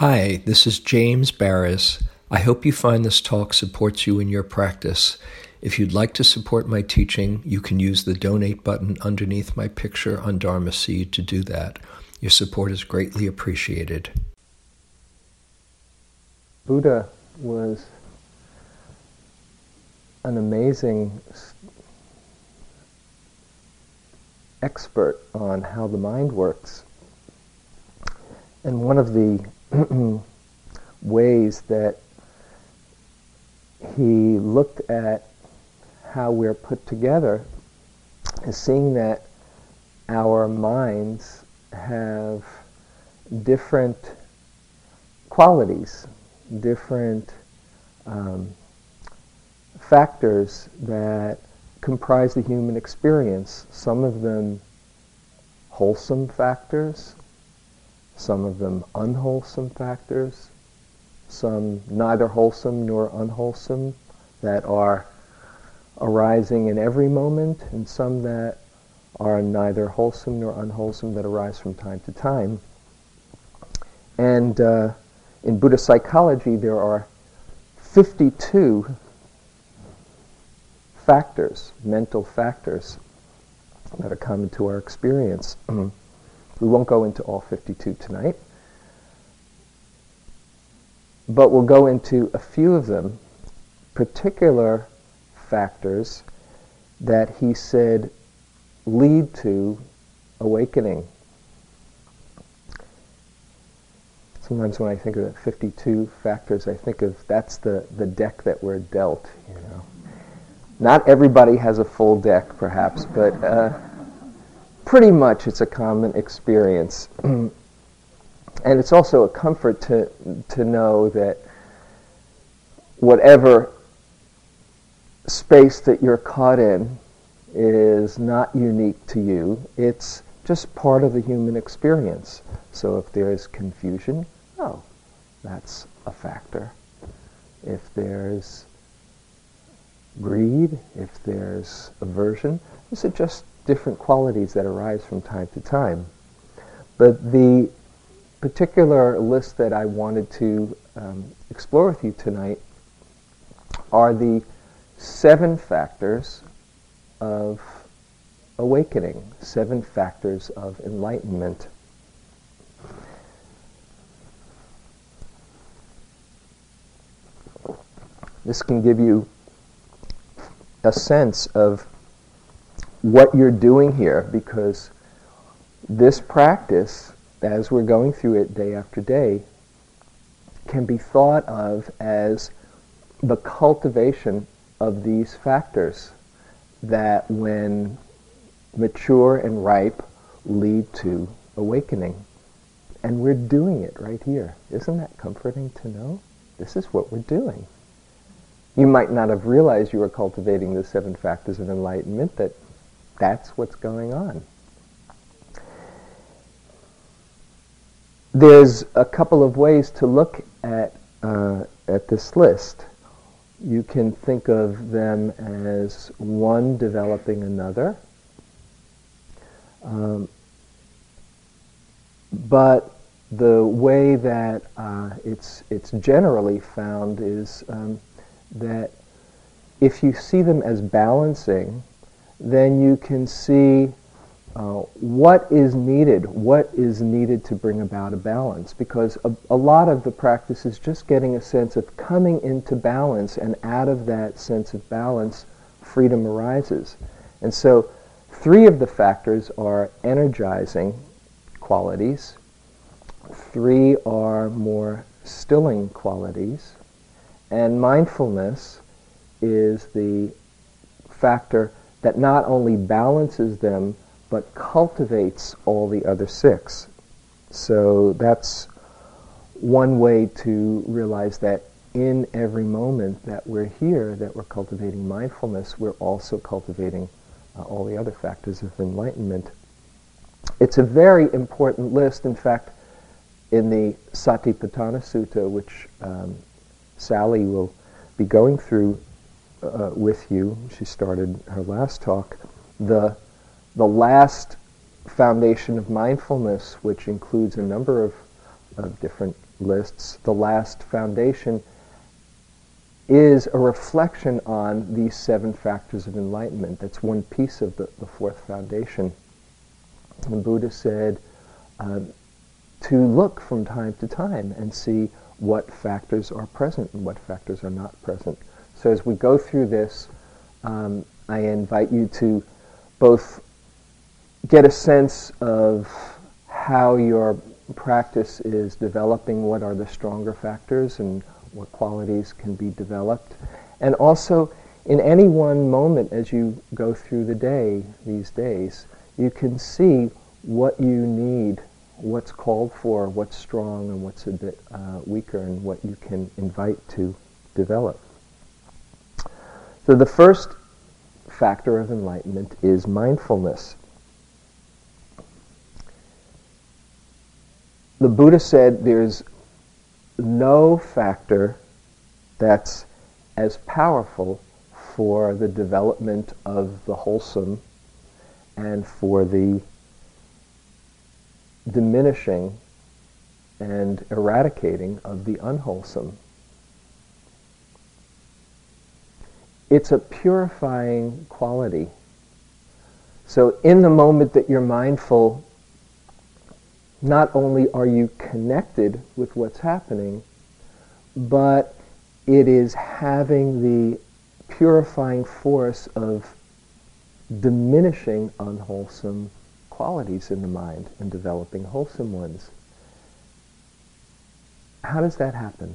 Hi, this is James Baraz. I hope you find this talk supports you in your practice. If you'd like to support my teaching, you can use the donate button underneath my picture on Dharma Seed to do that. Your support is greatly appreciated. Buddha was an amazing expert on how the mind works. And one of the ways that he looked at how we're put together is seeing that our minds have different qualities, different um, factors that comprise the human experience. Some of them wholesome factors, some of them unwholesome factors, some neither wholesome nor unwholesome that are arising in every moment, and some that are neither wholesome nor unwholesome that arise from time to time. And uh, in Buddhist psychology, there are 52 factors, mental factors, that are common to our experience. We won't go into all 52 tonight, but we'll go into a few of them, particular factors that he said lead to awakening. Sometimes when I think of the 52 factors, I think of that's the, the deck that we're dealt, you know. Not everybody has a full deck, perhaps, but uh, pretty much it's a common experience. and it's also a comfort to, to know that whatever space that you're caught in is not unique to you. It's just part of the human experience. So if there's confusion, oh, that's a factor. If there's greed, if there's aversion, these are just different qualities that arise from time to time. But the particular list that I wanted to um, explore with you tonight are the seven factors of awakening, seven factors of enlightenment. This can give you a sense of what you're doing here because this practice, as we're going through it day after day, can be thought of as the cultivation of these factors that, when mature and ripe, lead to awakening. And we're doing it right here. Isn't that comforting to know? This is what we're doing. You might not have realized you were cultivating the seven factors of enlightenment that that's what's going on. There's a couple of ways to look at, uh, at this list. You can think of them as one developing another. Um, but the way that uh, it's, it's generally found is um, that if you see them as balancing, then you can see uh, what is needed, what is needed to bring about a balance. Because a, a, lot of the practice is just getting a sense of coming into balance, and out of that sense of balance, freedom arises. And so, three of the factors are energizing qualities, three are more stilling qualities, and mindfulness is the factor that not only balances them, but cultivates all the other six. So that's one way to realize that in every moment that we're here, that we're cultivating mindfulness, we're also cultivating uh, all the other factors of enlightenment. It's a very important list. In fact, in the Satipatthana Sutta, which um, Sally will be going through uh, with you. She started her last talk. The, the last foundation of mindfulness, which includes a number of of different lists. The last foundation is a reflection on these seven factors of enlightenment. That's one piece of the, the fourth foundation. The Buddha said uh, to look from time to time and see what factors are present and what factors are not present. So as we go through this, um, I invite you to both get a sense of how your practice is developing, what are the stronger factors and what qualities can be developed. And also, in any one moment as you go through the day these days, you can see what you need, what's called for, what's strong and what's a bit uh, weaker, and what you can invite to develop. So the first factor of enlightenment is mindfulness. The Buddha said there's no factor that's as powerful for the development of the wholesome and for the diminishing and eradicating of the unwholesome. It's a purifying quality. So in the moment that you're mindful, not only are you connected with what's happening, but it is having the purifying force of diminishing unwholesome qualities in the mind and developing wholesome ones. How does that happen?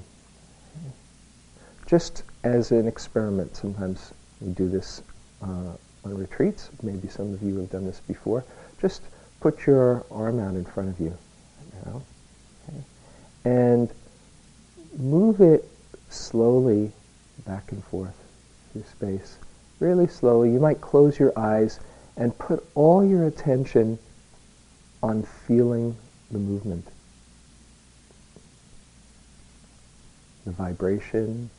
Just as an experiment, sometimes we do this uh, on retreats. Maybe some of you have done this before. Just put your arm out in front of you, okay? and move it slowly back and forth through space. Really slowly. You might close your eyes and put all your attention on feeling the movement. The vibration,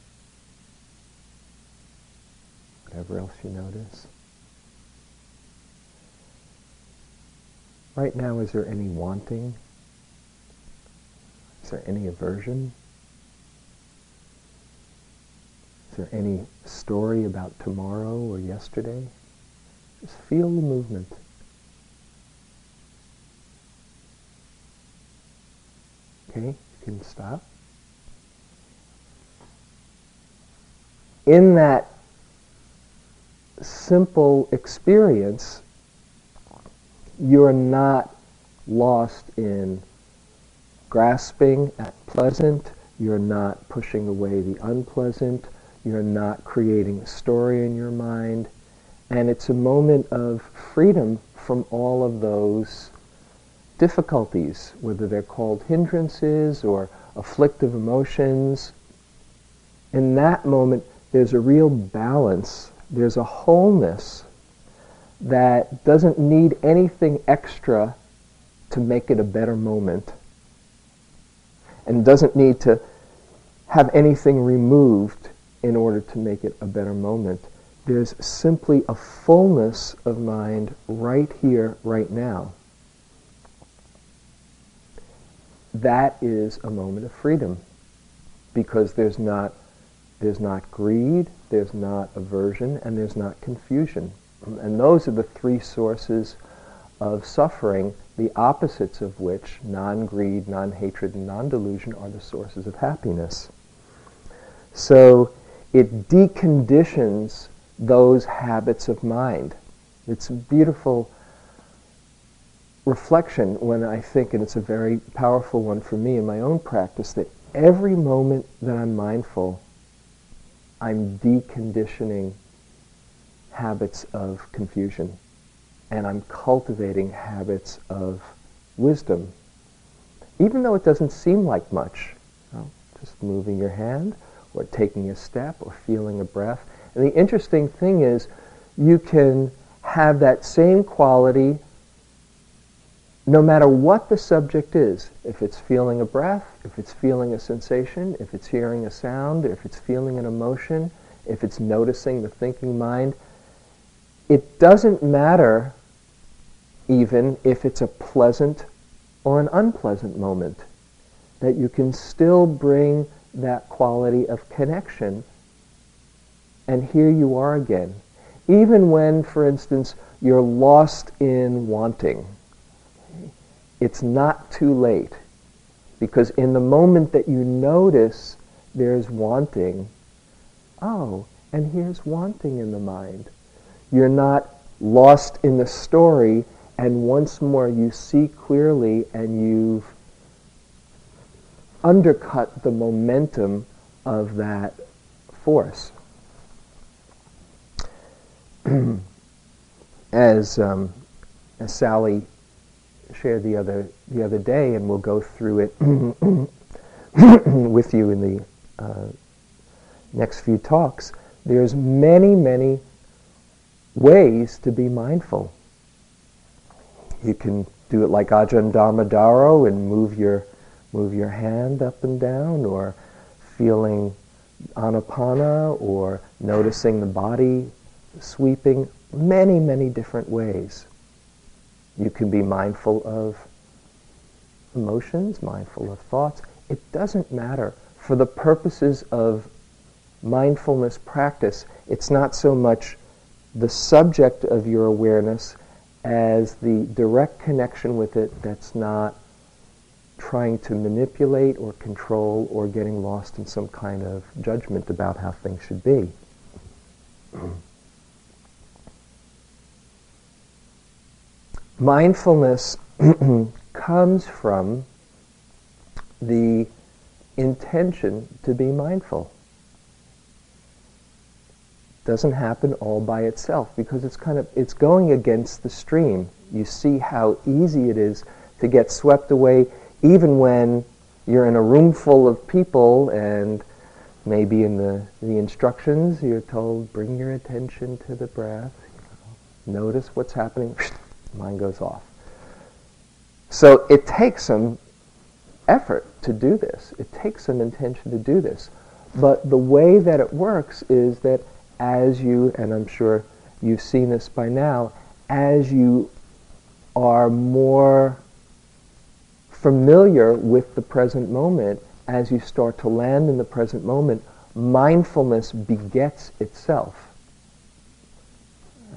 whatever else you notice. Right now, is there any wanting? Is there any aversion? Is there any story about tomorrow or yesterday? Just feel the movement. Okay, you can stop. In that simple experience, you're not lost in grasping at pleasant, you're not pushing away the unpleasant, you're not creating a story in your mind, and it's a moment of freedom from all of those difficulties, whether they're called hindrances or afflictive emotions. In that moment, there's a real balance, there's a wholeness that doesn't need anything extra to make it a better moment and doesn't need to have anything removed in order to make it a better moment. There's simply a fullness of mind right here, right now. That is a moment of freedom because there's not, there's not greed, there's not aversion, and there's not confusion. And those are the three sources of suffering, the opposites of which, non-greed, non-hatred, and non-delusion, are the sources of happiness. So it deconditions those habits of mind. It's a beautiful reflection when I think, and it's a very powerful one for me in my own practice, that every moment that I'm mindful, I'm deconditioning habits of confusion and I'm cultivating habits of wisdom. Even though it doesn't seem like much, you know, just moving your hand or taking a step or feeling a breath. And the interesting thing is you can have that same quality no matter what the subject is. If it's feeling a breath, if it's feeling a sensation, if it's hearing a sound, if it's feeling an emotion, if it's noticing the thinking mind, it doesn't matter even if it's a pleasant or an unpleasant moment. that you can still bring that quality of connection. And here you are again. Even when, for instance, you're lost in wanting, it's not too late. Because in the moment that you notice there's wanting, oh, and here's wanting in the mind. You're not lost in the story, and once more you see clearly and you've undercut the momentum of that force. as, um, as Sally shared the other, the other day, and we'll go through it with you in the uh, next few talks, there's many, many ways to be mindful. You can do it like Ajahn Dharmadharo and move your, move your hand up and down, or feeling anapana, or noticing the body sweeping. Many, many different ways. You can be mindful of emotions, mindful of thoughts. It doesn't matter. For the purposes of mindfulness practice, it's not so much the subject of your awareness as the direct connection with it that's not trying to manipulate or control or getting lost in some kind of judgment about how things should be. Mindfulness comes from the intention to be mindful doesn't happen all by itself because it's kind of it's going against the stream. You see how easy it is to get swept away even when you're in a room full of people and maybe in the, the instructions you're told bring your attention to the breath notice what's happening mind goes off. So it takes some effort to do this. It takes some intention to do this. But the way that it works is that as you, and I'm sure you've seen this by now, as you are more familiar with the present moment, as you start to land in the present moment, mindfulness begets itself.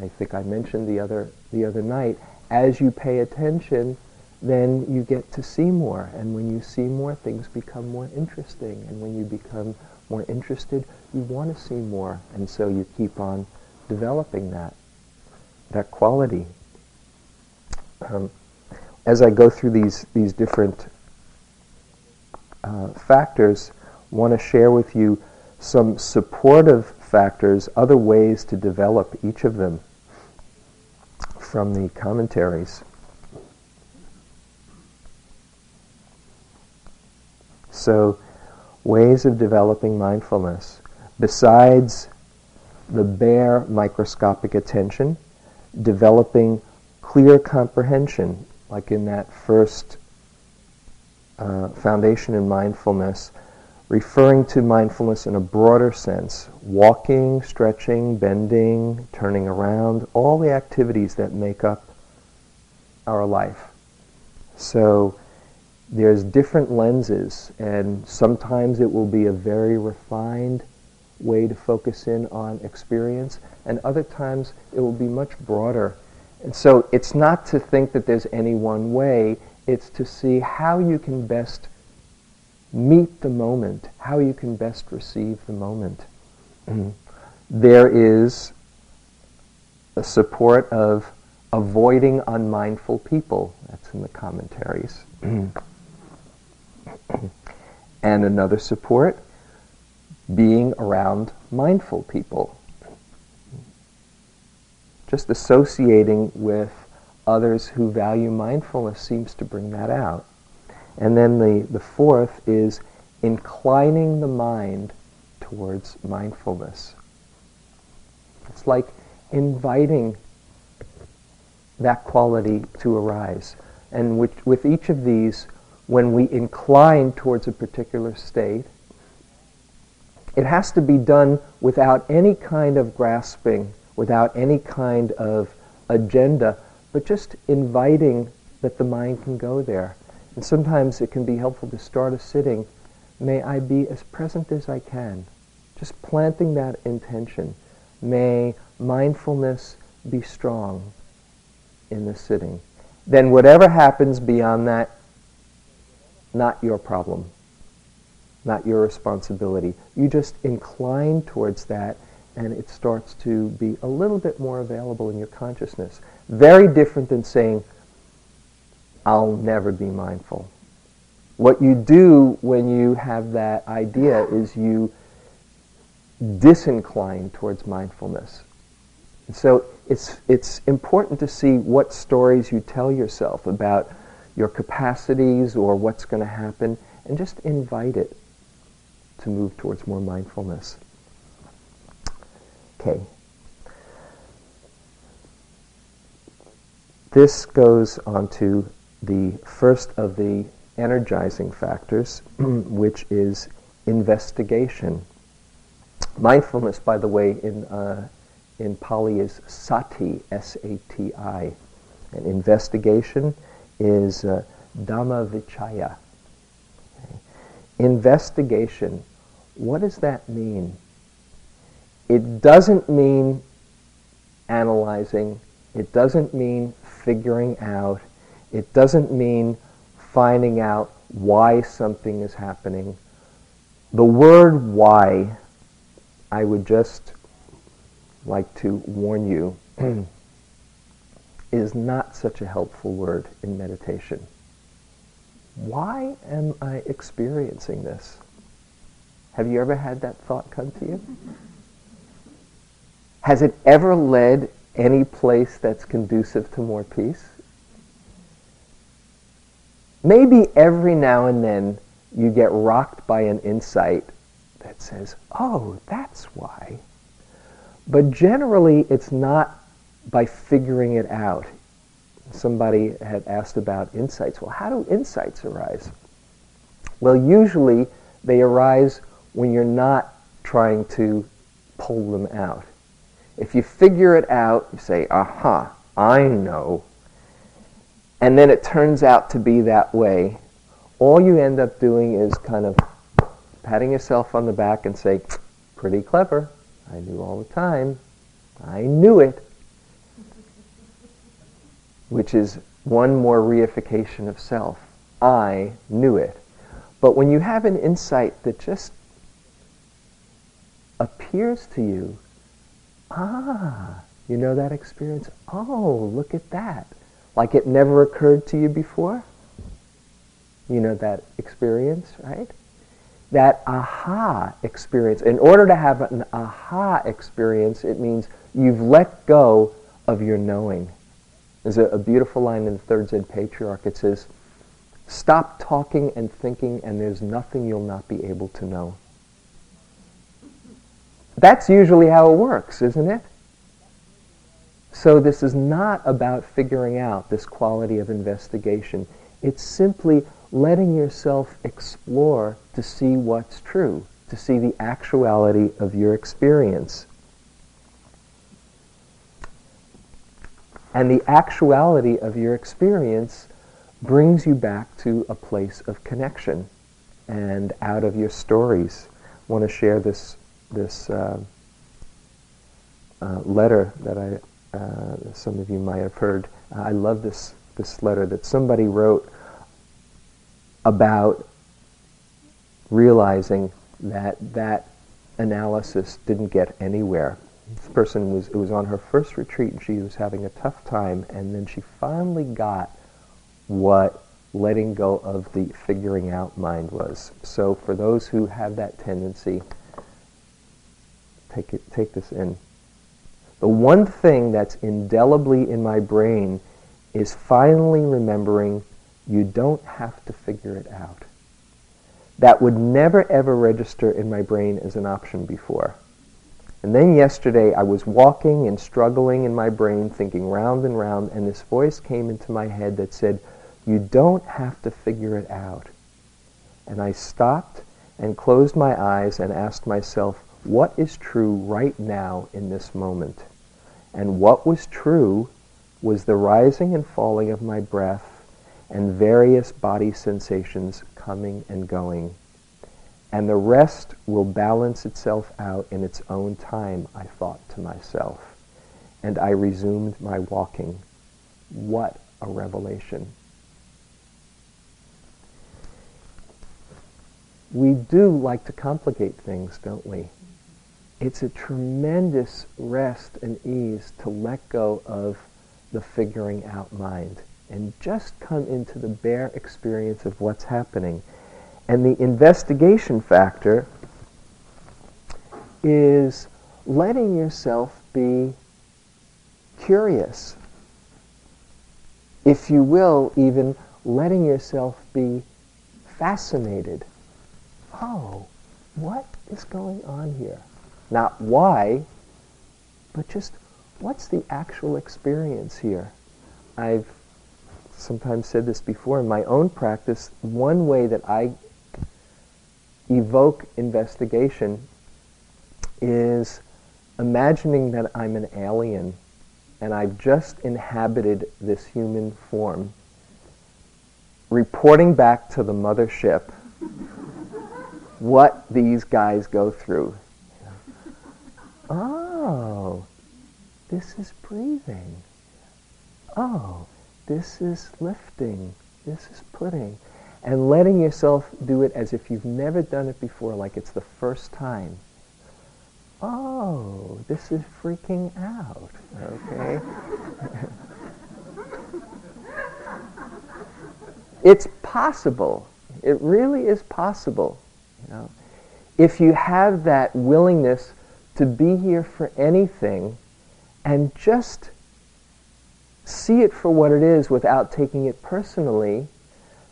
I think I mentioned the other, the other night, as you pay attention, then you get to see more. And when you see more, things become more interesting. And when you become more interested, you want to see more, and so you keep on developing that, that quality. Um, as I go through these, these different uh, factors, want to share with you some supportive factors, other ways to develop each of them from the commentaries. So, ways of developing mindfulness besides the bare microscopic attention, developing clear comprehension, like in that first uh, foundation in mindfulness, referring to mindfulness in a broader sense, walking, stretching, bending, turning around, all the activities that make up our life. So there's different lenses, and sometimes it will be a very refined way to focus in on experience, and other times it will be much broader. And so it's not to think that there's any one way, it's to see how you can best meet the moment, how you can best receive the moment. there is a support of avoiding unmindful people. That's in the commentaries. and another support being around mindful people. Just associating with others who value mindfulness seems to bring that out. And then the, the fourth is inclining the mind towards mindfulness. It's like inviting that quality to arise. And with, with each of these, when we incline towards a particular state, it has to be done without any kind of grasping, without any kind of agenda, but just inviting that the mind can go there. And sometimes it can be helpful to start a sitting, may I be as present as I can. Just planting that intention. May mindfulness be strong in the sitting. Then whatever happens beyond that, not your problem, not your responsibility. You just incline towards that and it starts to be a little bit more available in your consciousness. Very different than saying, I'll never be mindful. What you do when you have that idea is you disincline towards mindfulness. And so it's, it's important to see what stories you tell yourself about your capacities or what's going to happen and just invite it to move towards more mindfulness. Okay. This goes on to the first of the energizing factors, which is investigation. Mindfulness, by the way, in, uh, in Pali is sati, S-A-T-I. And investigation is uh, dhamma vichaya. Okay. Investigation, what does that mean? It doesn't mean analyzing. It doesn't mean figuring out. It doesn't mean finding out why something is happening. The word why, I would just like to warn you, is not such a helpful word in meditation. Why am I experiencing this? Have you ever had that thought come to you? Has it ever led any place that's conducive to more peace? Maybe every now and then you get rocked by an insight that says, oh, that's why. But generally, it's not by figuring it out. Somebody had asked about insights. Well, how do insights arise? Well, usually they arise when you're not trying to pull them out. If you figure it out, you say, aha, I know. And then it turns out to be that way. All you end up doing is kind of patting yourself on the back and say, pretty clever. I knew all the time. I knew it. Which is one more reification of self. I knew it. But when you have an insight that just appears to you Ah, you know that experience? Oh, look at that. Like it never occurred to you before? You know that experience, right? That aha experience. In order to have an aha experience, it means you've let go of your knowing. There's a, a beautiful line in the Third Zen Patriarch. It says, Stop talking and thinking, and there's nothing you'll not be able to know. That's usually how it works, isn't it? So this is not about figuring out this quality of investigation. It's simply letting yourself explore to see what's true, to see the actuality of your experience. And the actuality of your experience brings you back to a place of connection and out of your stories. I want to share this this uh, uh, letter that I, uh, some of you might have heard. I love this, this letter that somebody wrote about realizing that that analysis didn't get anywhere. This person was, it was on her first retreat and she was having a tough time and then she finally got what letting go of the figuring out mind was. So for those who have that tendency, take, it, take this in. The one thing that's indelibly in my brain is finally remembering you don't have to figure it out. That would never ever register in my brain as an option before. And then yesterday I was walking and struggling in my brain, thinking round and round, and this voice came into my head that said, you don't have to figure it out. And I stopped and closed my eyes and asked myself, what is true right now in this moment. And what was true was the rising and falling of my breath and various body sensations coming and going. And the rest will balance itself out in its own time, I thought to myself. And I resumed my walking. What a revelation. We do like to complicate things, don't we? It's a tremendous rest and ease to let go of the figuring out mind and just come into the bare experience of what's happening. And the investigation factor is letting yourself be curious. If you will, even letting yourself be fascinated. Oh, what is going on here? Not why, but just what's the actual experience here? I've sometimes said this before in my own practice. One way that I evoke investigation is imagining that I'm an alien and I've just inhabited this human form, reporting back to the mothership what these guys go through. Oh, this is breathing. Oh, this is lifting. This is putting. And letting yourself do it as if you've never done it before, like it's the first time. Oh, this is freaking out. Okay? it's possible. It really is possible. You know? If you have that willingness to be here for anything and just see it for what it is without taking it personally,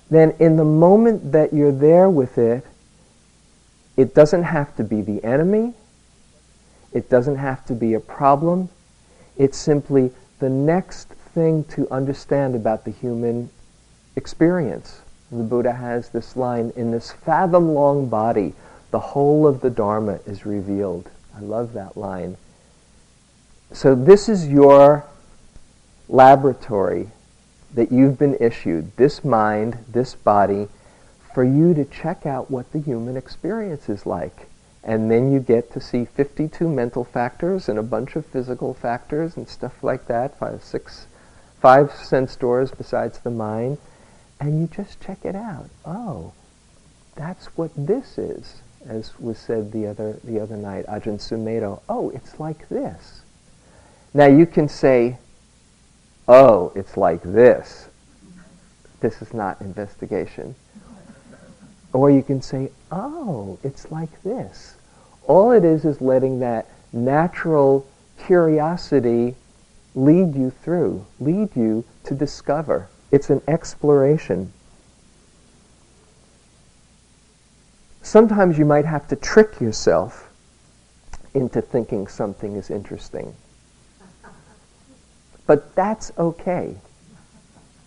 then in the moment that you're there with it, it doesn't have to be the enemy. It doesn't have to be a problem. It's simply the next thing to understand about the human experience. The Buddha has this line, in this fathom long body, the whole of the Dharma is revealed. I love that line. So this is your laboratory that you've been issued, this mind, this body, for you to check out what the human experience is like. And then you get to see 52 mental factors and a bunch of physical factors and stuff like that, five, six, five sense doors besides the mind. And you just check it out. Oh, that's what this is as was said the other, the other night, Ajahn Sumedho, oh, it's like this. Now you can say, oh, it's like this. This is not investigation. Or you can say, oh, it's like this. All it is is letting that natural curiosity lead you through, lead you to discover. It's an exploration. Sometimes you might have to trick yourself into thinking something is interesting. But that's okay.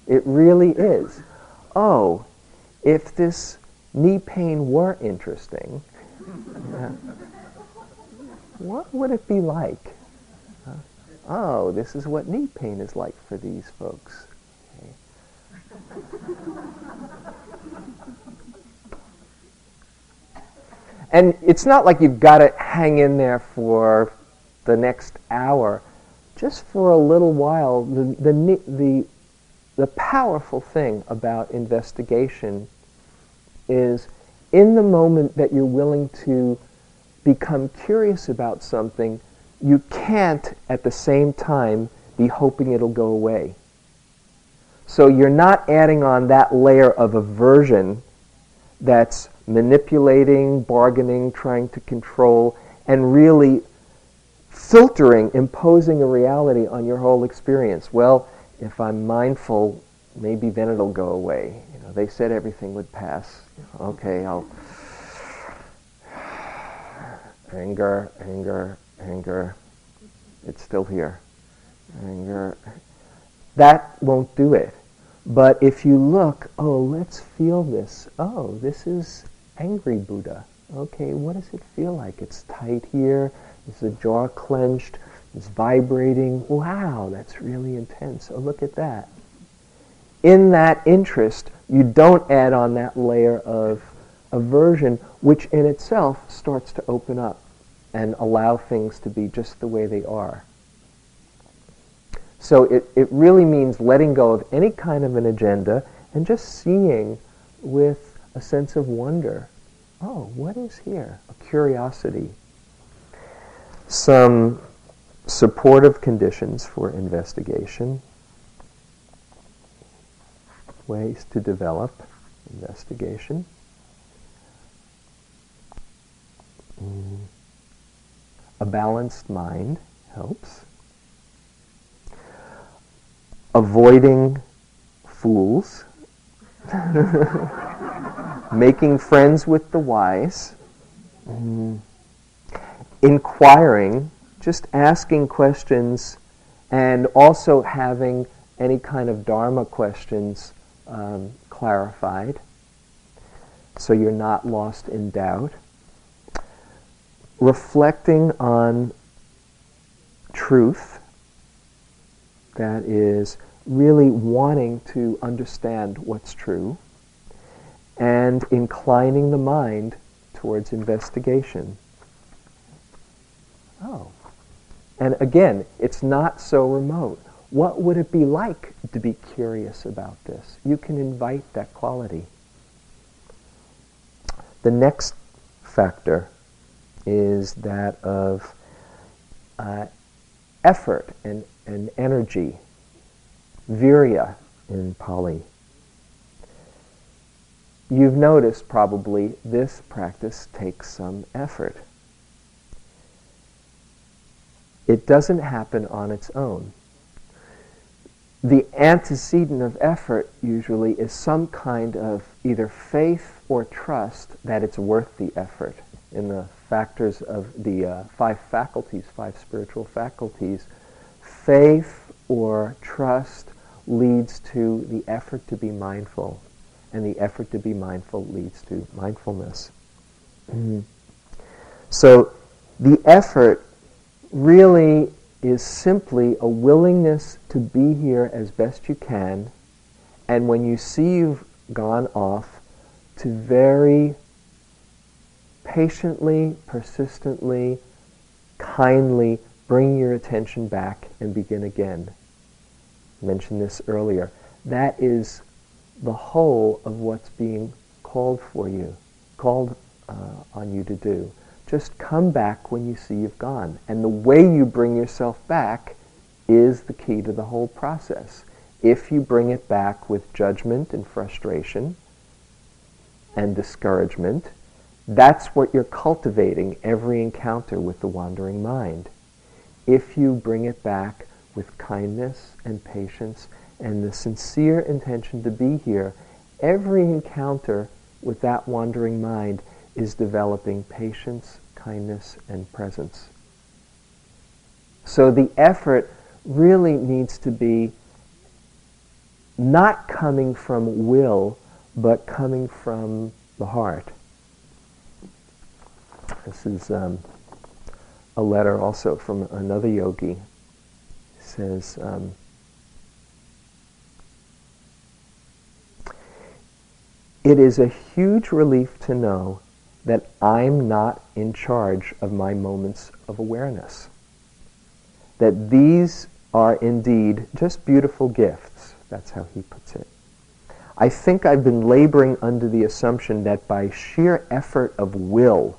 It really is. Oh, if this knee pain were interesting, what would it be like? Oh, this is what knee pain is like for these folks. Okay. And it's not like you've got to hang in there for the next hour. Just for a little while, the, the, the, the powerful thing about investigation is in the moment that you're willing to become curious about something, you can't at the same time be hoping it'll go away. So you're not adding on that layer of aversion that's manipulating, bargaining, trying to control, and really filtering, imposing a reality on your whole experience. Well, if I'm mindful, maybe then it'll go away. You know, they said everything would pass. Okay, I'll anger, anger, anger. It's still here. Anger. That won't do it. But if you look, oh, let's feel this. Oh, this is angry Buddha. Okay, what does it feel like? It's tight here. Is the jaw clenched? It's vibrating. Wow, that's really intense. Oh, look at that. in that interest, you don't add on that layer of aversion, which in itself starts to open up and allow things to be just the way they are. So it, it really means letting go of any kind of an agenda and just seeing with a sense of wonder. Oh, what is here? A curiosity. Some supportive conditions for investigation. Ways to develop investigation. Mm. A balanced mind helps. Avoiding fools. Making friends with the wise. Mm. Inquiring, just asking questions, and also having any kind of Dharma questions um, clarified so you're not lost in doubt reflecting on truth, that is, really wanting to understand what's true, and inclining the mind towards investigation. Oh. And again, it's not so remote. What would it be like to be curious about this? You can invite that quality. The next factor is that of uh, effort and, and energy, virya in Pali. You've noticed probably this practice takes some effort. It doesn't happen on its own. The antecedent of effort usually is some kind of either faith or trust that it's worth the effort. In the factors of the uh, five faculties, five spiritual faculties, faith or trust leads to the effort to be mindful, and the effort to be mindful leads to mindfulness. Mm-hmm. So the effort really is simply a willingness to be here as best you can, and when you see you've gone off, to very patiently, persistently, kindly bring your attention back and begin again. Mentioned this earlier. That is the whole of what's being called for you, called uh, on you to do. Just come back when you see you've gone. And the way you bring yourself back is the key to the whole process. If you bring it back with judgment and frustration and discouragement, that's what you're cultivating every encounter with the wandering mind. If you bring it back with kindness and patience and the sincere intention to be here, every encounter with that wandering mind is developing patience, kindness, and presence. So the effort really needs to be not coming from will, but coming from the heart. This is um, a letter also from another yogi. Says, um, It is a huge relief to know that I'm not in charge of my moments of awareness. That these are indeed just beautiful gifts. That's how he puts it. I think I've been laboring under the assumption that by sheer effort of will,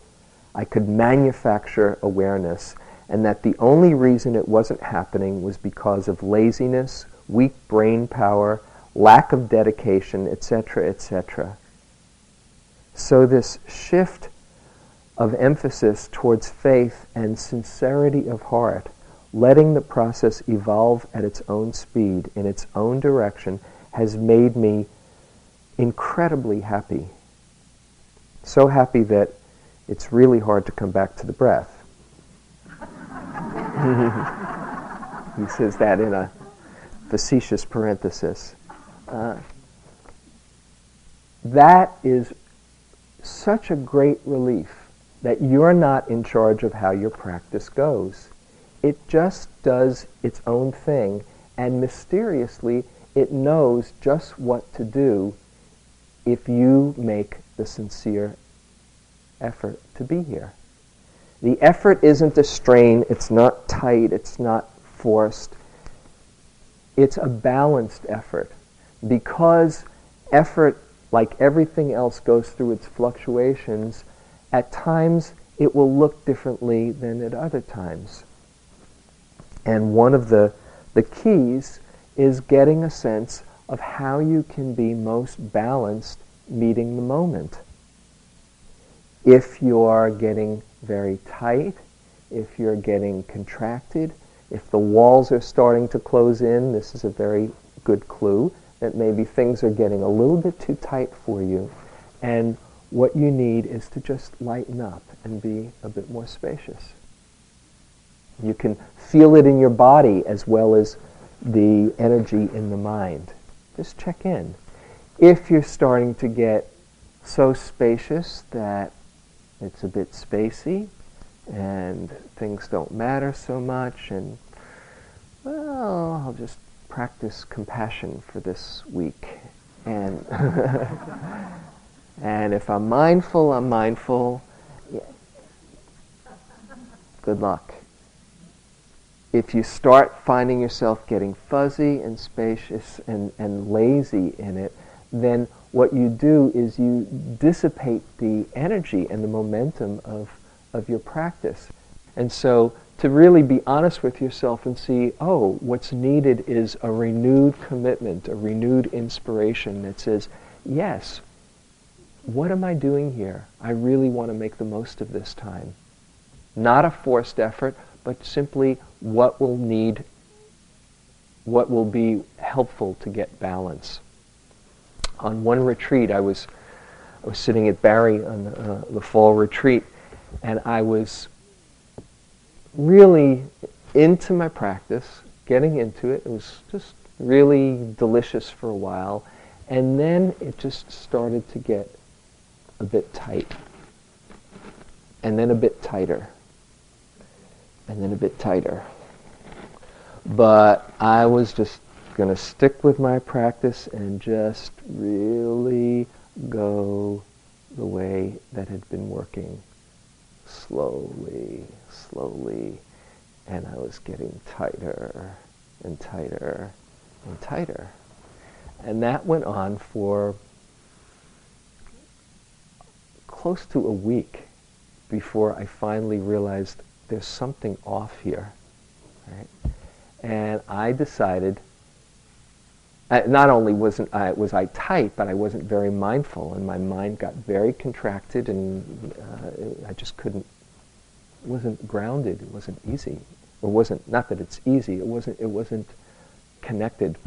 I could manufacture awareness, and that the only reason it wasn't happening was because of laziness, weak brain power, lack of dedication, etc., etc. So this shift of emphasis towards faith and sincerity of heart, letting the process evolve at its own speed, in its own direction, has made me incredibly happy. So happy that it's really hard to come back to the breath. he says that in a facetious parenthesis. Uh, that is such a great relief that you're not in charge of how your practice goes. It just does its own thing, and mysteriously, it knows just what to do if you make the sincere effort to be here. The effort isn't a strain, it's not tight, it's not forced. It's a balanced effort. Because effort, like everything else, goes through its fluctuations, at times it will look differently than at other times. And one of the, the keys is getting a sense of how you can be most balanced meeting the moment. If you are getting very tight, if you're getting contracted, if the walls are starting to close in, this is a very good clue that maybe things are getting a little bit too tight for you. And what you need is to just lighten up and be a bit more spacious. You can feel it in your body as well as the energy in the mind. Just check in. If you're starting to get so spacious that it's a bit spacey and things don't matter so much and well, I'll just practice compassion for this week. And and if I'm mindful, I'm mindful. Yeah. Good luck if you start finding yourself getting fuzzy and spacious and, and lazy in it, then what you do is you dissipate the energy and the momentum of, of your practice. And so to really be honest with yourself and see, oh, what's needed is a renewed commitment, a renewed inspiration that says, yes, what am I doing here? I really want to make the most of this time. Not a forced effort, but simply what will need, what will be helpful to get balance. On one retreat, I was, I was sitting at Barre on the, uh, the fall retreat, and I was really into my practice, getting into it. It was just really delicious for a while. And then it just started to get a bit tight. And then a bit tighter and then a bit tighter. But I was just going to stick with my practice and just really go the way that had been working slowly, slowly, and I was getting tighter and tighter and tighter. And that went on for close to a week before I finally realized there's something off here. Right? And I decided, uh, not only wasn't I, was I tight, but I wasn't very mindful, and my mind got very contracted, and uh, I just couldn't, wasn't grounded, it wasn't easy. It wasn't, not that it's easy, it wasn't, it wasn't connected.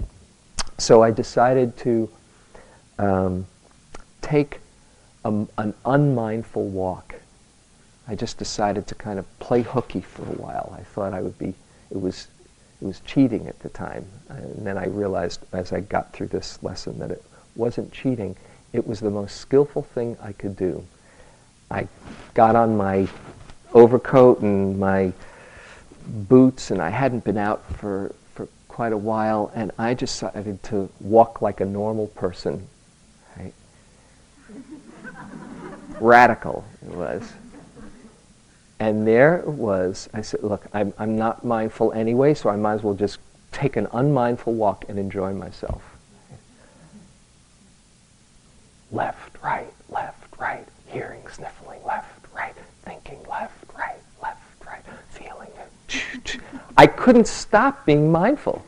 So I decided to um, take a, an unmindful walk I just decided to kind of play hooky for a while. I thought I would be, it was, was cheating at the time. And then I realized as I got through this lesson that it wasn't cheating. It was the most skillful thing I could do. I got on my overcoat and my boots, and I hadn't been out for, for quite a while, and I decided to walk like a normal person. Right? Radical it was. And there was. I said, look, I'm, I'm not mindful anyway, so I might as well just take an unmindful walk and enjoy myself. Left, right, left, right, hearing, sniffling, left, right, thinking, left, right, left, right, feeling. I couldn't stop being mindful.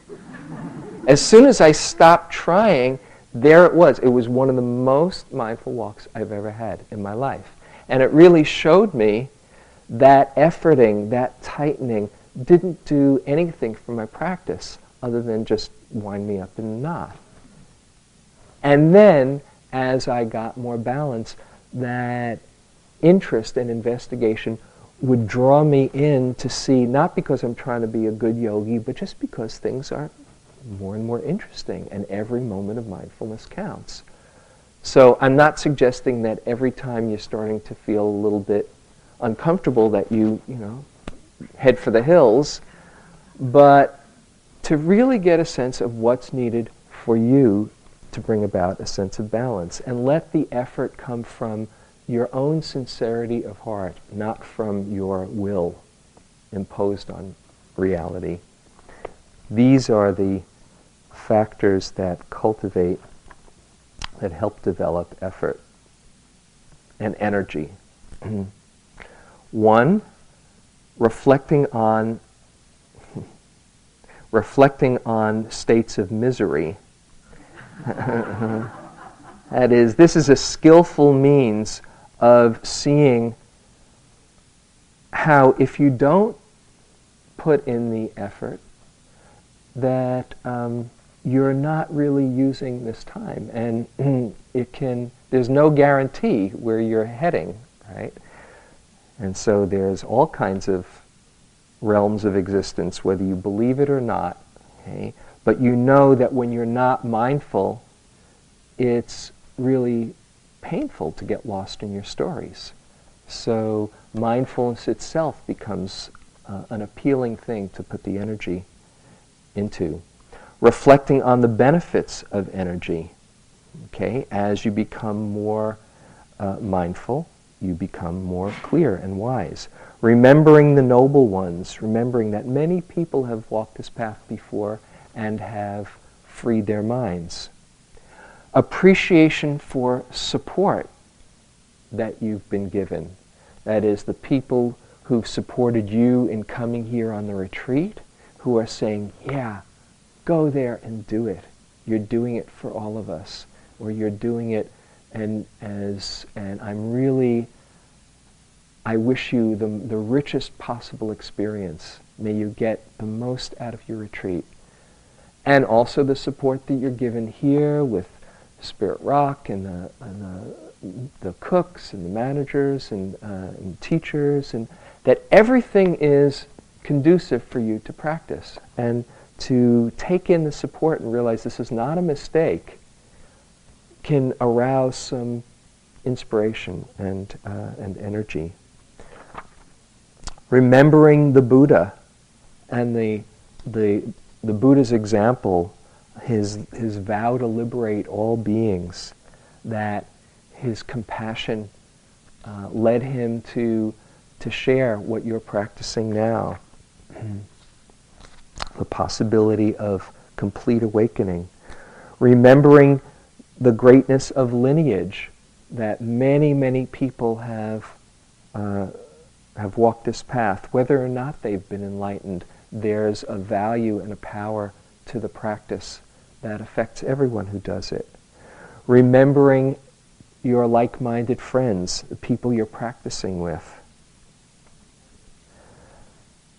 As soon as I stopped trying, there it was. It was one of the most mindful walks I've ever had in my life. And it really showed me that efforting, that tightening, didn't do anything for my practice other than just wind me up in a knot. And then, as I got more balance, that interest and investigation would draw me in to see, not because I'm trying to be a good yogi, but just because things are more and more interesting, and every moment of mindfulness counts. So I'm not suggesting that every time you're starting to feel a little bit uncomfortable that you, you know, head for the hills, but to really get a sense of what's needed for you to bring about a sense of balance. And let the effort come from your own sincerity of heart, not from your will imposed on reality. These are the factors that cultivate, that help develop effort and energy. One, reflecting on reflecting on states of misery. that is, this is a skillful means of seeing how if you don't put in the effort, that um, you're not really using this time, and it can. There's no guarantee where you're heading, right? And so there's all kinds of realms of existence, whether you believe it or not. Okay? But you know that when you're not mindful, it's really painful to get lost in your stories. So mindfulness itself becomes uh, an appealing thing to put the energy into. Reflecting on the benefits of energy. Okay, as you become more uh, mindful, you become more clear and wise. Remembering the noble ones, remembering that many people have walked this path before and have freed their minds. Appreciation for support that you've been given. That is, the people who've supported you in coming here on the retreat, who are saying, yeah, go there and do it. You're doing it for all of us. Or you're doing it and as and I'm really I wish you the, the richest possible experience. May you get the most out of your retreat. And also the support that you're given here with Spirit Rock and the, and the, the cooks and the managers and, uh, and teachers, and that everything is conducive for you to practice and to take in the support and realize this is not a mistake can arouse some inspiration and, uh, and energy. Remembering the Buddha and the, the, the Buddha's example, his, his vow to liberate all beings, that his compassion uh, led him to, to share what you're practicing now. the possibility of complete awakening. Remembering the greatness of lineage that many, many people have, uh, have walked this path. Whether or not they've been enlightened, there's a value and a power to the practice that affects everyone who does it. Remembering your like minded friends, the people you're practicing with.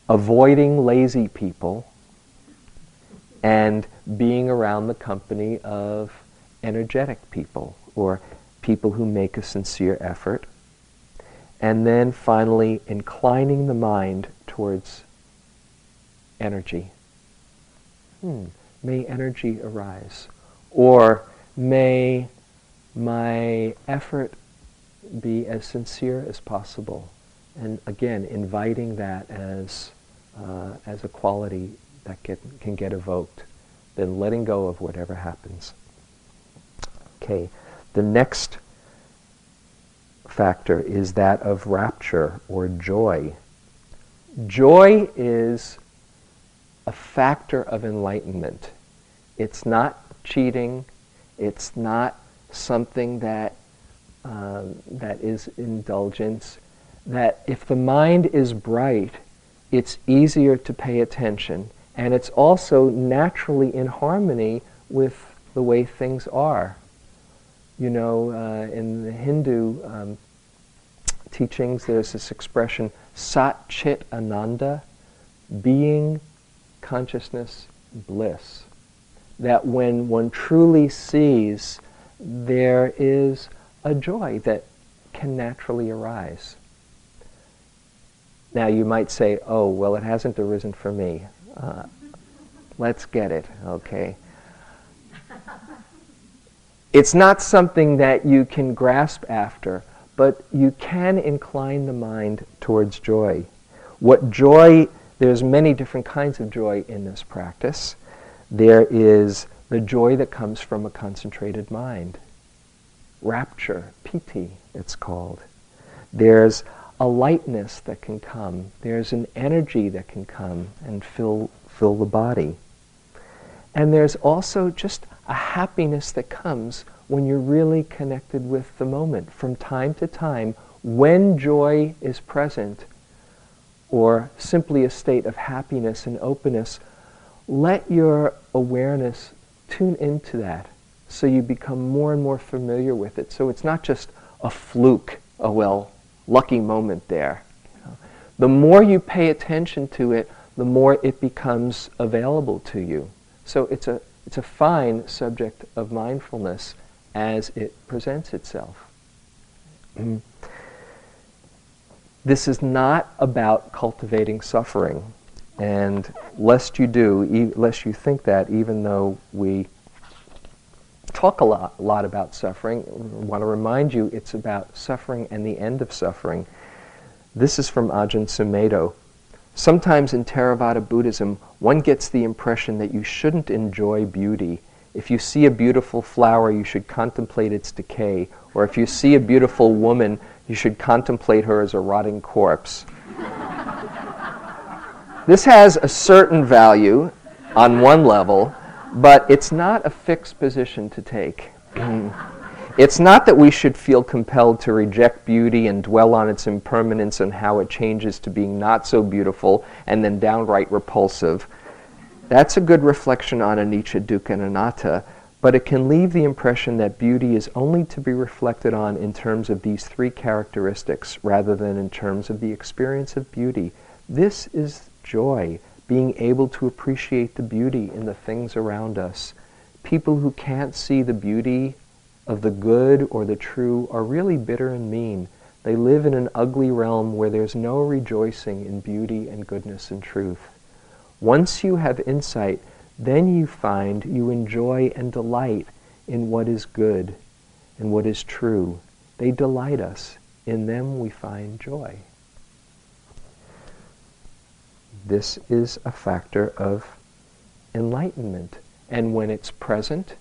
Avoiding lazy people and being around the company of energetic people or people who make a sincere effort. And then finally, inclining the mind towards energy. Hmm, may energy arise. Or may my effort be as sincere as possible. And again, inviting that as, uh, as a quality that get, can get evoked. Then letting go of whatever happens. Okay, the next factor is that of rapture or joy. Joy is a factor of enlightenment. It's not cheating. It's not something that um, that is indulgence. That if the mind is bright, it's easier to pay attention, and it's also naturally in harmony with the way things are. You know, uh, in the Hindu um, teachings, there's this expression, Sat Chit Ananda, being, consciousness, bliss. That when one truly sees, there is a joy that can naturally arise. Now you might say, oh, well, it hasn't arisen for me. Uh, let's get it, okay? It's not something that you can grasp after, but you can incline the mind towards joy. What joy, there's many different kinds of joy in this practice. There is the joy that comes from a concentrated mind. Rapture, piti, it's called. There's a lightness that can come. There's an energy that can come and fill, fill the body. And there's also just a happiness that comes when you're really connected with the moment. From time to time, when joy is present, or simply a state of happiness and openness, let your awareness tune into that so you become more and more familiar with it. So it's not just a fluke, a well, lucky moment there. The more you pay attention to it, the more it becomes available to you. So it's a, it's a fine subject of mindfulness as it presents itself. Mm. This is not about cultivating suffering. And lest you do, e- lest you think that, even though we talk a lot, a lot about suffering, I want to remind you it's about suffering and the end of suffering. This is from Ajahn Sumedho. Sometimes in Theravada Buddhism, one gets the impression that you shouldn't enjoy beauty. If you see a beautiful flower, you should contemplate its decay. Or if you see a beautiful woman, you should contemplate her as a rotting corpse. this has a certain value on one level, but it's not a fixed position to take. It's not that we should feel compelled to reject beauty and dwell on its impermanence and how it changes to being not so beautiful and then downright repulsive. That's a good reflection on anicca, dukkha, and anatta, but it can leave the impression that beauty is only to be reflected on in terms of these three characteristics rather than in terms of the experience of beauty. This is joy, being able to appreciate the beauty in the things around us. People who can't see the beauty of the good or the true are really bitter and mean. They live in an ugly realm where there's no rejoicing in beauty and goodness and truth. Once you have insight, then you find you enjoy and delight in what is good and what is true. They delight us. In them we find joy. This is a factor of enlightenment. And when it's present,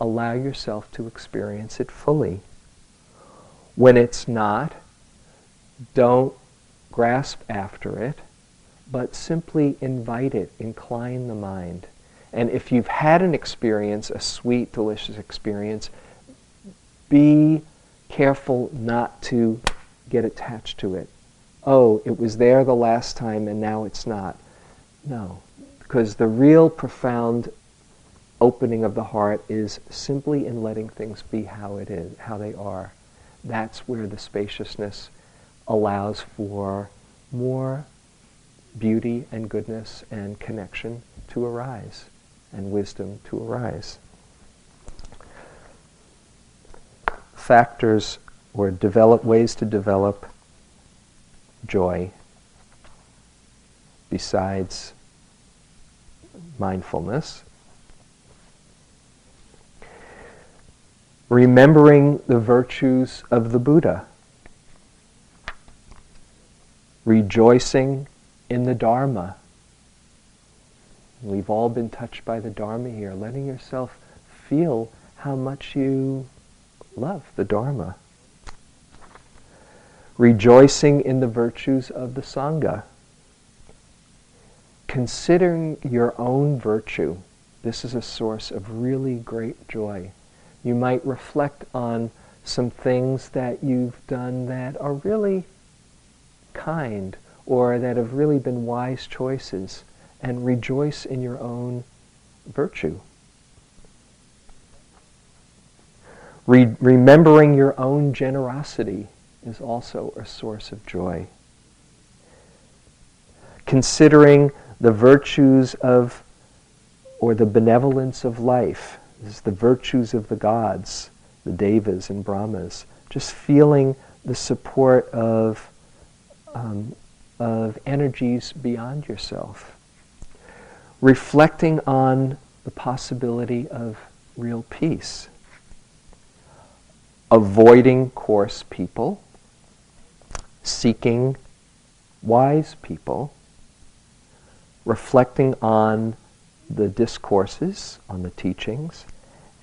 allow yourself to experience it fully. When it's not, don't grasp after it, but simply invite it, incline the mind. And if you've had an experience, a sweet, delicious experience, be careful not to get attached to it. Oh, it was there the last time and now it's not. No, because the real profound opening of the heart is simply in letting things be how it is, how they are. That's where the spaciousness allows for more beauty and goodness and connection to arise and wisdom to arise. Factors or develop ways to develop joy besides mindfulness remembering the virtues of the Buddha, rejoicing in the Dharma. We've all been touched by the Dharma here, letting yourself feel how much you love the Dharma. Rejoicing in the virtues of the Sangha. Considering your own virtue, this is a source of really great joy you might reflect on some things that you've done that are really kind or that have really been wise choices and rejoice in your own virtue. Re- remembering your own generosity is also a source of joy. Considering the virtues of or the benevolence of life is the virtues of the gods, the devas and brahmas, just feeling the support of, um, of energies beyond yourself. Reflecting on the possibility of real peace. Avoiding coarse people. Seeking wise people. Reflecting on the discourses, on the teachings,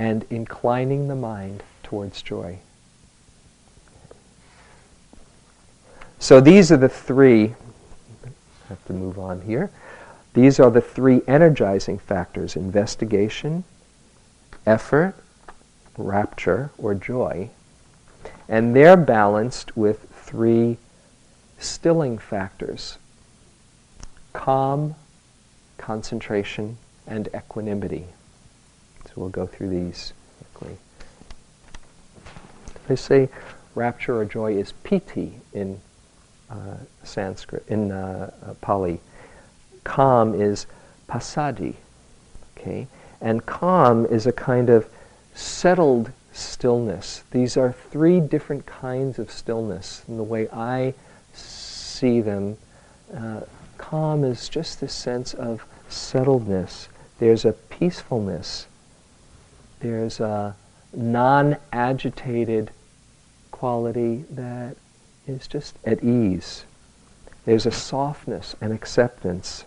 and inclining the mind towards joy. So these are the three, I have to move on here. These are the three energizing factors investigation, effort, rapture, or joy. And they're balanced with three stilling factors calm, concentration, and equanimity. We'll go through these quickly. They say rapture or joy is piti in uh, Sanskrit, in uh, uh, Pali. Calm is passaddhi, Okay? And calm is a kind of settled stillness. These are three different kinds of stillness. And the way I see them, uh, calm is just this sense of settledness. There's a peacefulness. There's a non agitated quality that is just at ease. There's a softness and acceptance.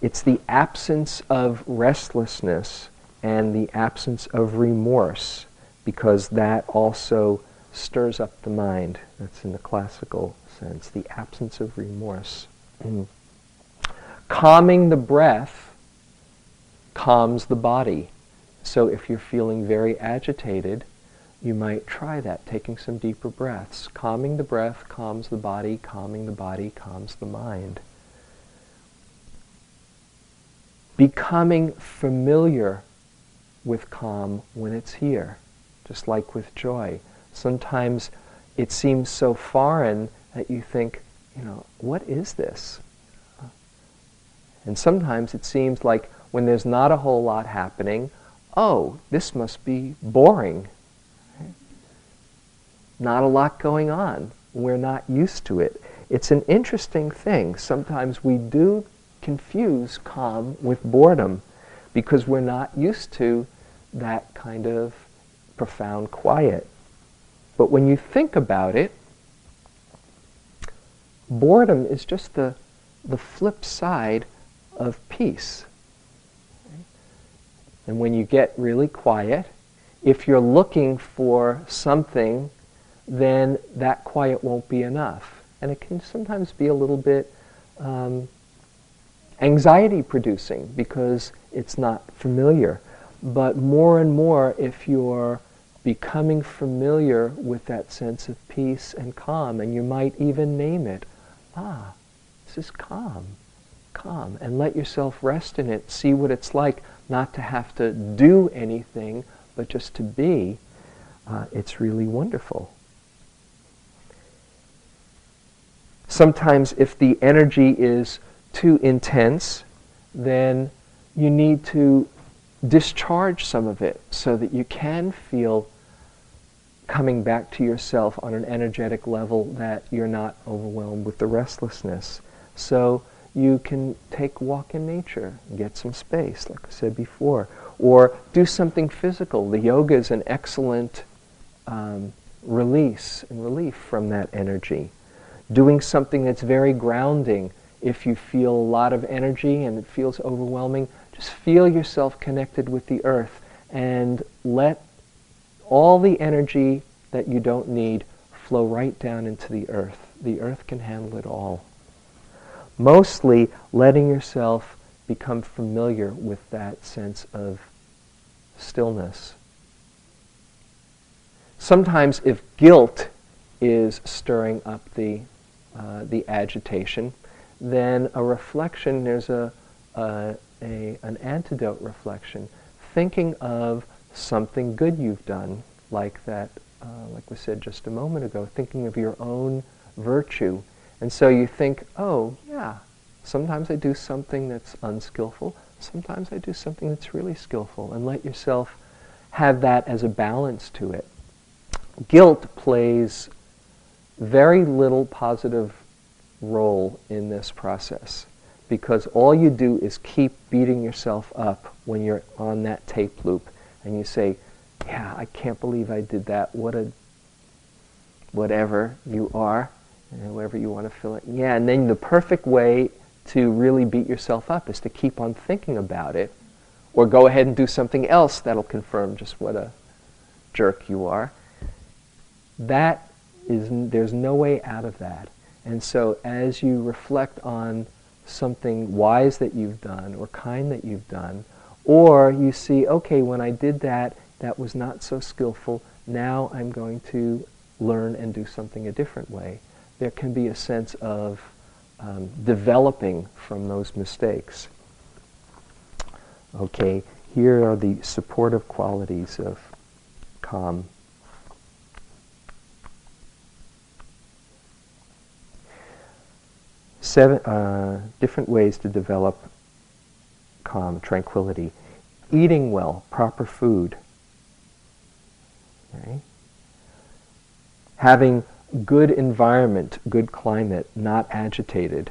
It's the absence of restlessness and the absence of remorse because that also stirs up the mind. That's in the classical sense, the absence of remorse. Calming the breath calms the body. So if you're feeling very agitated, you might try that, taking some deeper breaths. Calming the breath calms the body, calming the body calms the mind. Becoming familiar with calm when it's here, just like with joy. Sometimes it seems so foreign that you think, you know, what is this? And sometimes it seems like when there's not a whole lot happening, oh, this must be boring. Not a lot going on. We're not used to it. It's an interesting thing. Sometimes we do confuse calm with boredom because we're not used to that kind of profound quiet. But when you think about it, boredom is just the, the flip side of peace. And when you get really quiet, if you're looking for something, then that quiet won't be enough. And it can sometimes be a little bit um, anxiety producing because it's not familiar. But more and more, if you're becoming familiar with that sense of peace and calm, and you might even name it, ah, this is calm, calm, and let yourself rest in it, see what it's like not to have to do anything, but just to be, uh, it's really wonderful. Sometimes, if the energy is too intense, then you need to discharge some of it so that you can feel coming back to yourself on an energetic level that you're not overwhelmed with the restlessness. So you can take a walk in nature, get some space, like I said before, or do something physical. The yoga is an excellent um, release and relief from that energy. Doing something that's very grounding. If you feel a lot of energy and it feels overwhelming, just feel yourself connected with the earth and let all the energy that you don't need flow right down into the earth. The earth can handle it all. Mostly letting yourself become familiar with that sense of stillness. Sometimes, if guilt is stirring up the, uh, the agitation, then a reflection, there's a, a a, an antidote reflection, thinking of something good you've done, like that, uh, like we said just a moment ago, thinking of your own virtue. And so you think, oh, yeah, sometimes I do something that's unskillful, sometimes I do something that's really skillful, and let yourself have that as a balance to it. Guilt plays very little positive role in this process because all you do is keep beating yourself up when you're on that tape loop and you say, yeah, I can't believe I did that. What a, whatever you are, whatever you want to fill it. Yeah, and then the perfect way to really beat yourself up is to keep on thinking about it or go ahead and do something else that'll confirm just what a jerk you are. That is, there's no way out of that. And so as you reflect on something wise that you've done or kind that you've done, or you see, okay, when I did that, that was not so skillful, now I'm going to learn and do something a different way. There can be a sense of um, developing from those mistakes. Okay, here are the supportive qualities of calm. Seven uh, different ways to develop calm, tranquility. Eating well, proper food. Okay. Having good environment, good climate, not agitated.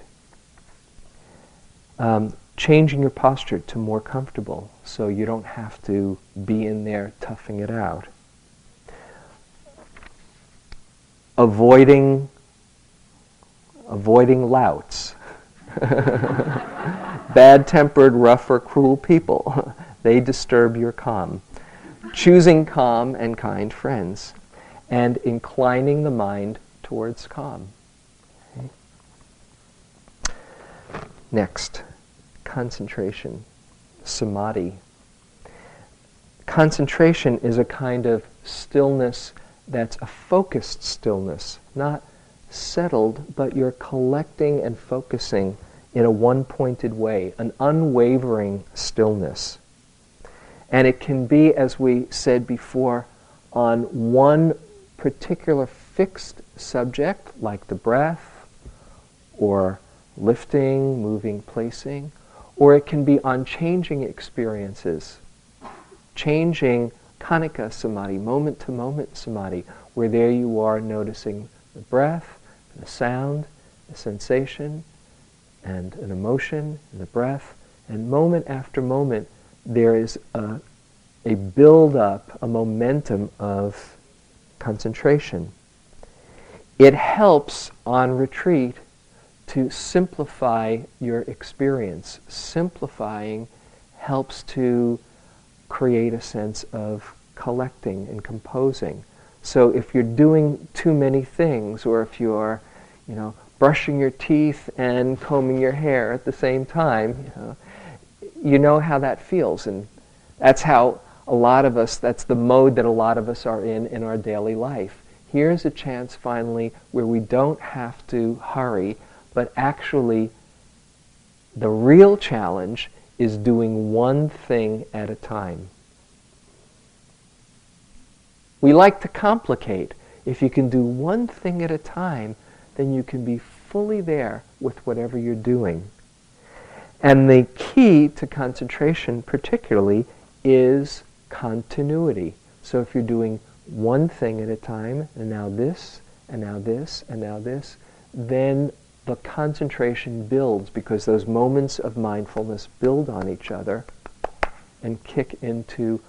Um, changing your posture to more comfortable so you don't have to be in there toughing it out. Avoiding avoiding louts. Bad-tempered, rough or cruel people. they disturb your calm. Choosing calm and kind friends and inclining the mind towards calm. Okay. Next concentration, samadhi. Concentration is a kind of stillness that's a focused stillness, not settled, but you're collecting and focusing in a one pointed way, an unwavering stillness. And it can be, as we said before, on one particular fixed subject, like the breath, or lifting, moving, placing, or it can be on changing experiences, changing khanika samadhi, moment to moment samadhi, where there you are noticing the breath, the sound, the sensation, and an emotion, and the breath, and moment after moment there is a, a build up, a momentum of concentration. It helps on retreat to simplify your experience. Simplifying helps to create a sense of collecting and composing. So if you're doing too many things, or if you're, you know, brushing your teeth and combing your hair at the same time, you know, you know how that feels, and that's how a lot of us, that's the mode that a lot of us are in in our daily life. Here's a chance finally where we don't have to hurry, but actually, the real challenge is doing one thing at a time. We like to complicate. If you can do one thing at a time, then you can be fully there with whatever you're doing. And the key to concentration, particularly, is continuity. So if you're doing one thing at a time, and now this, and now this, and now this, then the concentration builds because those moments of mindfulness build on each other and kick into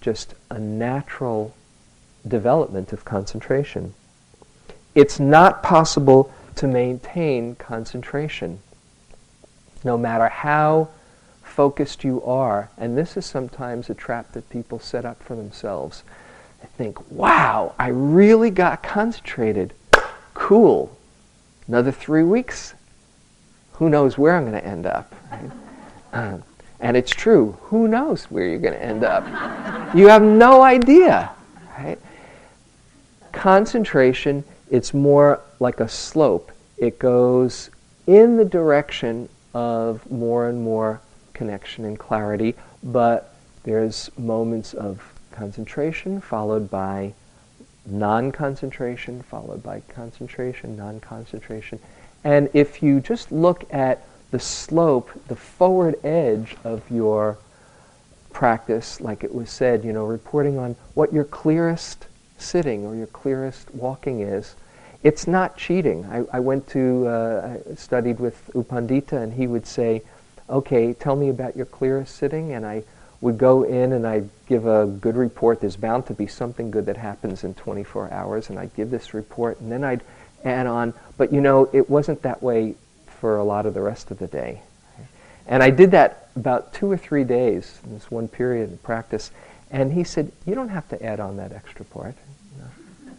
just a natural development of concentration. It's not possible to maintain concentration, no matter how focused you are. And this is sometimes a trap that people set up for themselves. They think, wow, I really got concentrated. Cool. Another three weeks, who knows where I'm going to end up? Right? Um, and it's true. Who knows where you're going to end up? You have no idea. Right? Concentration, it's more like a slope. It goes in the direction of more and more connection and clarity, but there's moments of concentration followed by non-concentration followed by concentration, non-concentration. And if you just look at the slope, the forward edge of your practice, like it was said, you know, reporting on what your clearest sitting or your clearest walking is, it's not cheating. I, I went to, uh, I studied with U Pandita, and he would say, okay, tell me about your clearest sitting, and I would go in and I'd give a good report. There's bound to be something good that happens in 24 hours, and I'd give this report, and then I'd add on. But you know, it wasn't that way for a lot of the rest of the day. And I did that about two or three days in this one period of practice. And he said, You don't have to add on that extra part.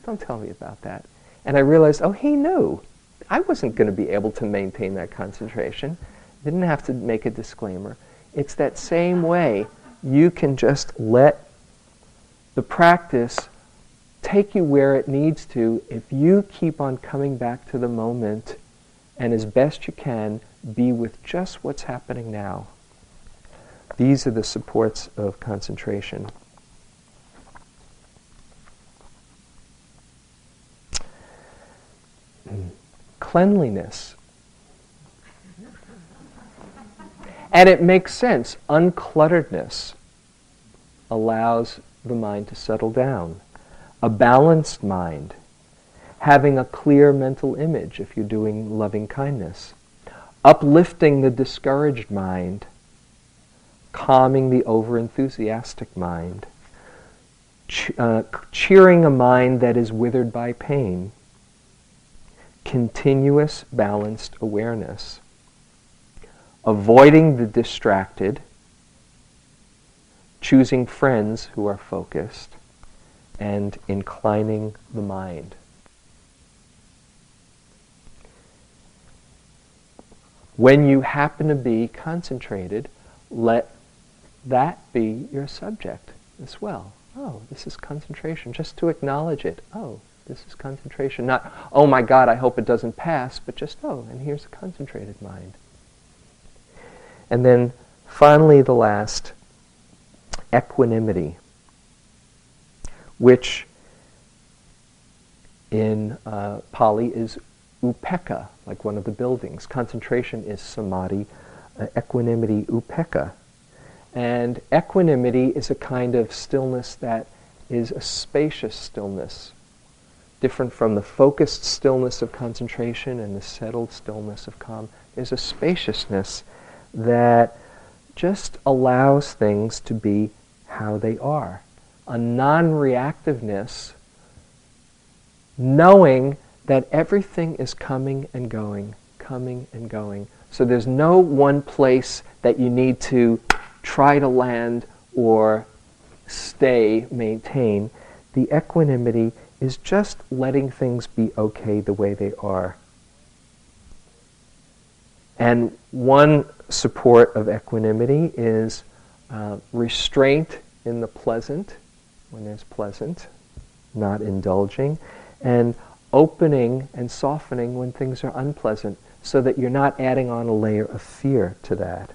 don't tell me about that. And I realized, oh, he knew. I wasn't going to be able to maintain that concentration. Didn't have to make a disclaimer. It's that same way you can just let the practice take you where it needs to if you keep on coming back to the moment and as best you can be with just what's happening now. These are the supports of concentration. Cleanliness. And it makes sense. Unclutteredness allows the mind to settle down. A balanced mind, having a clear mental image if you're doing loving kindness, uplifting the discouraged mind, calming the overenthusiastic mind, uh, cheering a mind that is withered by pain, continuous balanced awareness, avoiding the distracted, choosing friends who are focused, and inclining the mind. When you happen to be concentrated, let that be your subject as well. Oh, this is concentration. Just to acknowledge it. Oh, this is concentration. Not, oh my God, I hope it doesn't pass, but just, oh, and here's a concentrated mind. And then finally, the last, equanimity, which in uh, Pali is upekkha, like one of the buildings. Concentration is samadhi, uh, equanimity, upekkha. And equanimity is a kind of stillness that is a spacious stillness, different from the focused stillness of concentration and the settled stillness of calm. There's a spaciousness that just allows things to be how they are. A non reactiveness, knowing that everything is coming and going, coming and going. So there's no one place that you need to try to land or stay, maintain. The equanimity is just letting things be okay the way they are. And one support of equanimity is uh, restraint in the pleasant, when there's pleasant, not indulging, and opening and softening when things are unpleasant so that you're not adding on a layer of fear to that.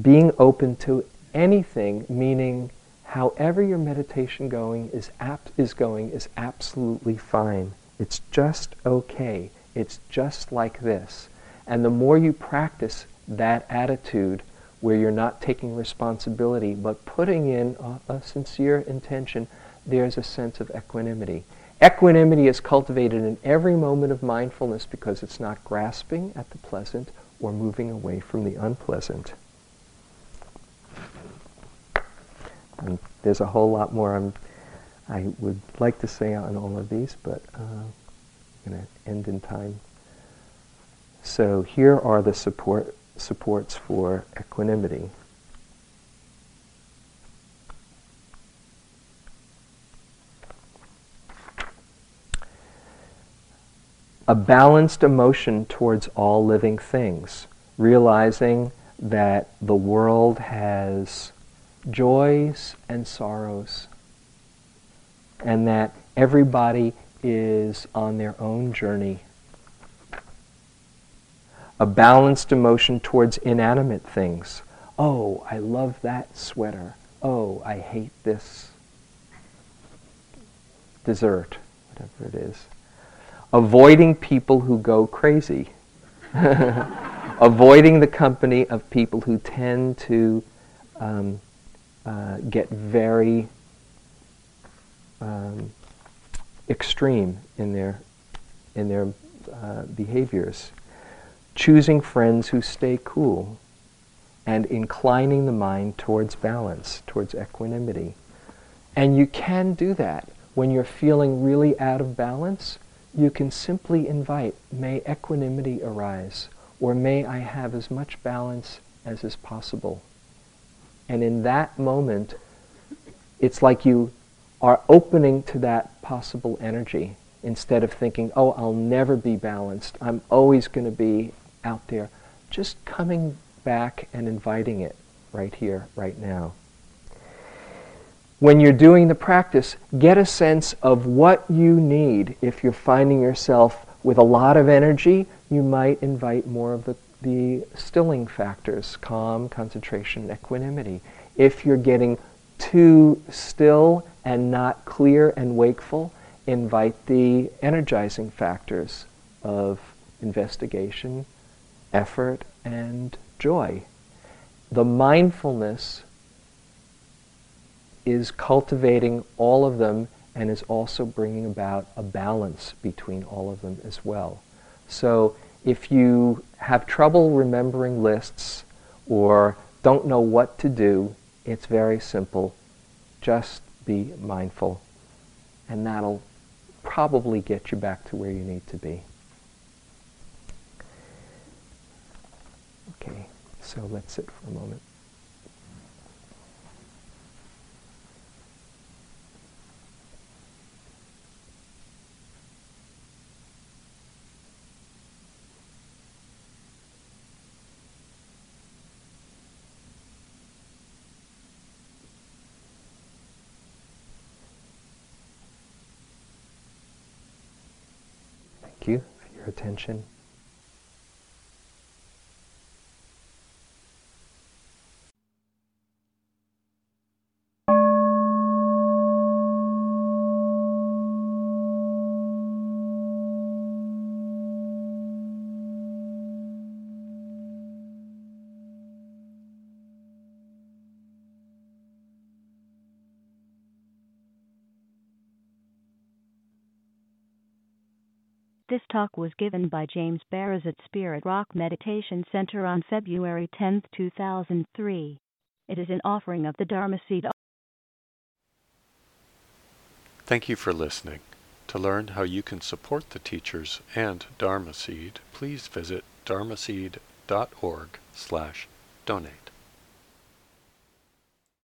Being open to anything, meaning however your meditation going is, ap- is going is absolutely fine. It's just okay. It's just like this. And the more you practice that attitude where you're not taking responsibility but putting in a, a sincere intention, there's a sense of equanimity. Equanimity is cultivated in every moment of mindfulness because it's not grasping at the pleasant or moving away from the unpleasant. And there's a whole lot more I'm, i would like to say on all of these, but uh, I'm going to end in time. So here are the support, supports for equanimity. a balanced emotion towards all living things, realizing that the world has joys and sorrows, and that everybody is on their own journey. A balanced emotion towards inanimate things. Oh, I love that sweater. Oh, I hate this dessert, whatever it is avoiding people who go crazy, avoiding the company of people who tend to um, uh, get very um, extreme in their in their uh, behaviors, choosing friends who stay cool, and inclining the mind towards balance, towards equanimity. And you can do that when you're feeling really out of balance you can simply invite, may equanimity arise, or may I have as much balance as is possible. And in that moment, it's like you are opening to that possible energy instead of thinking, oh, I'll never be balanced. I'm always going to be out there. Just coming back and inviting it right here, right now. When you're doing the practice, get a sense of what you need. If you're finding yourself with a lot of energy, you might invite more of the, the stilling factors calm, concentration, equanimity. If you're getting too still and not clear and wakeful, invite the energizing factors of investigation, effort, and joy. The mindfulness is cultivating all of them and is also bringing about a balance between all of them as well. So if you have trouble remembering lists or don't know what to do, it's very simple. Just be mindful, and that'll probably get you back to where you need to be. Okay, so let's sit for a moment. Thank you for your attention. Talk was given by James Baraz at Spirit Rock Meditation Center on February 10, 2003. It is an offering of the Dharma Seed. Thank you for listening. To learn how you can support the teachers and Dharma Seed, please visit dharma dharmaseed.org slash donate.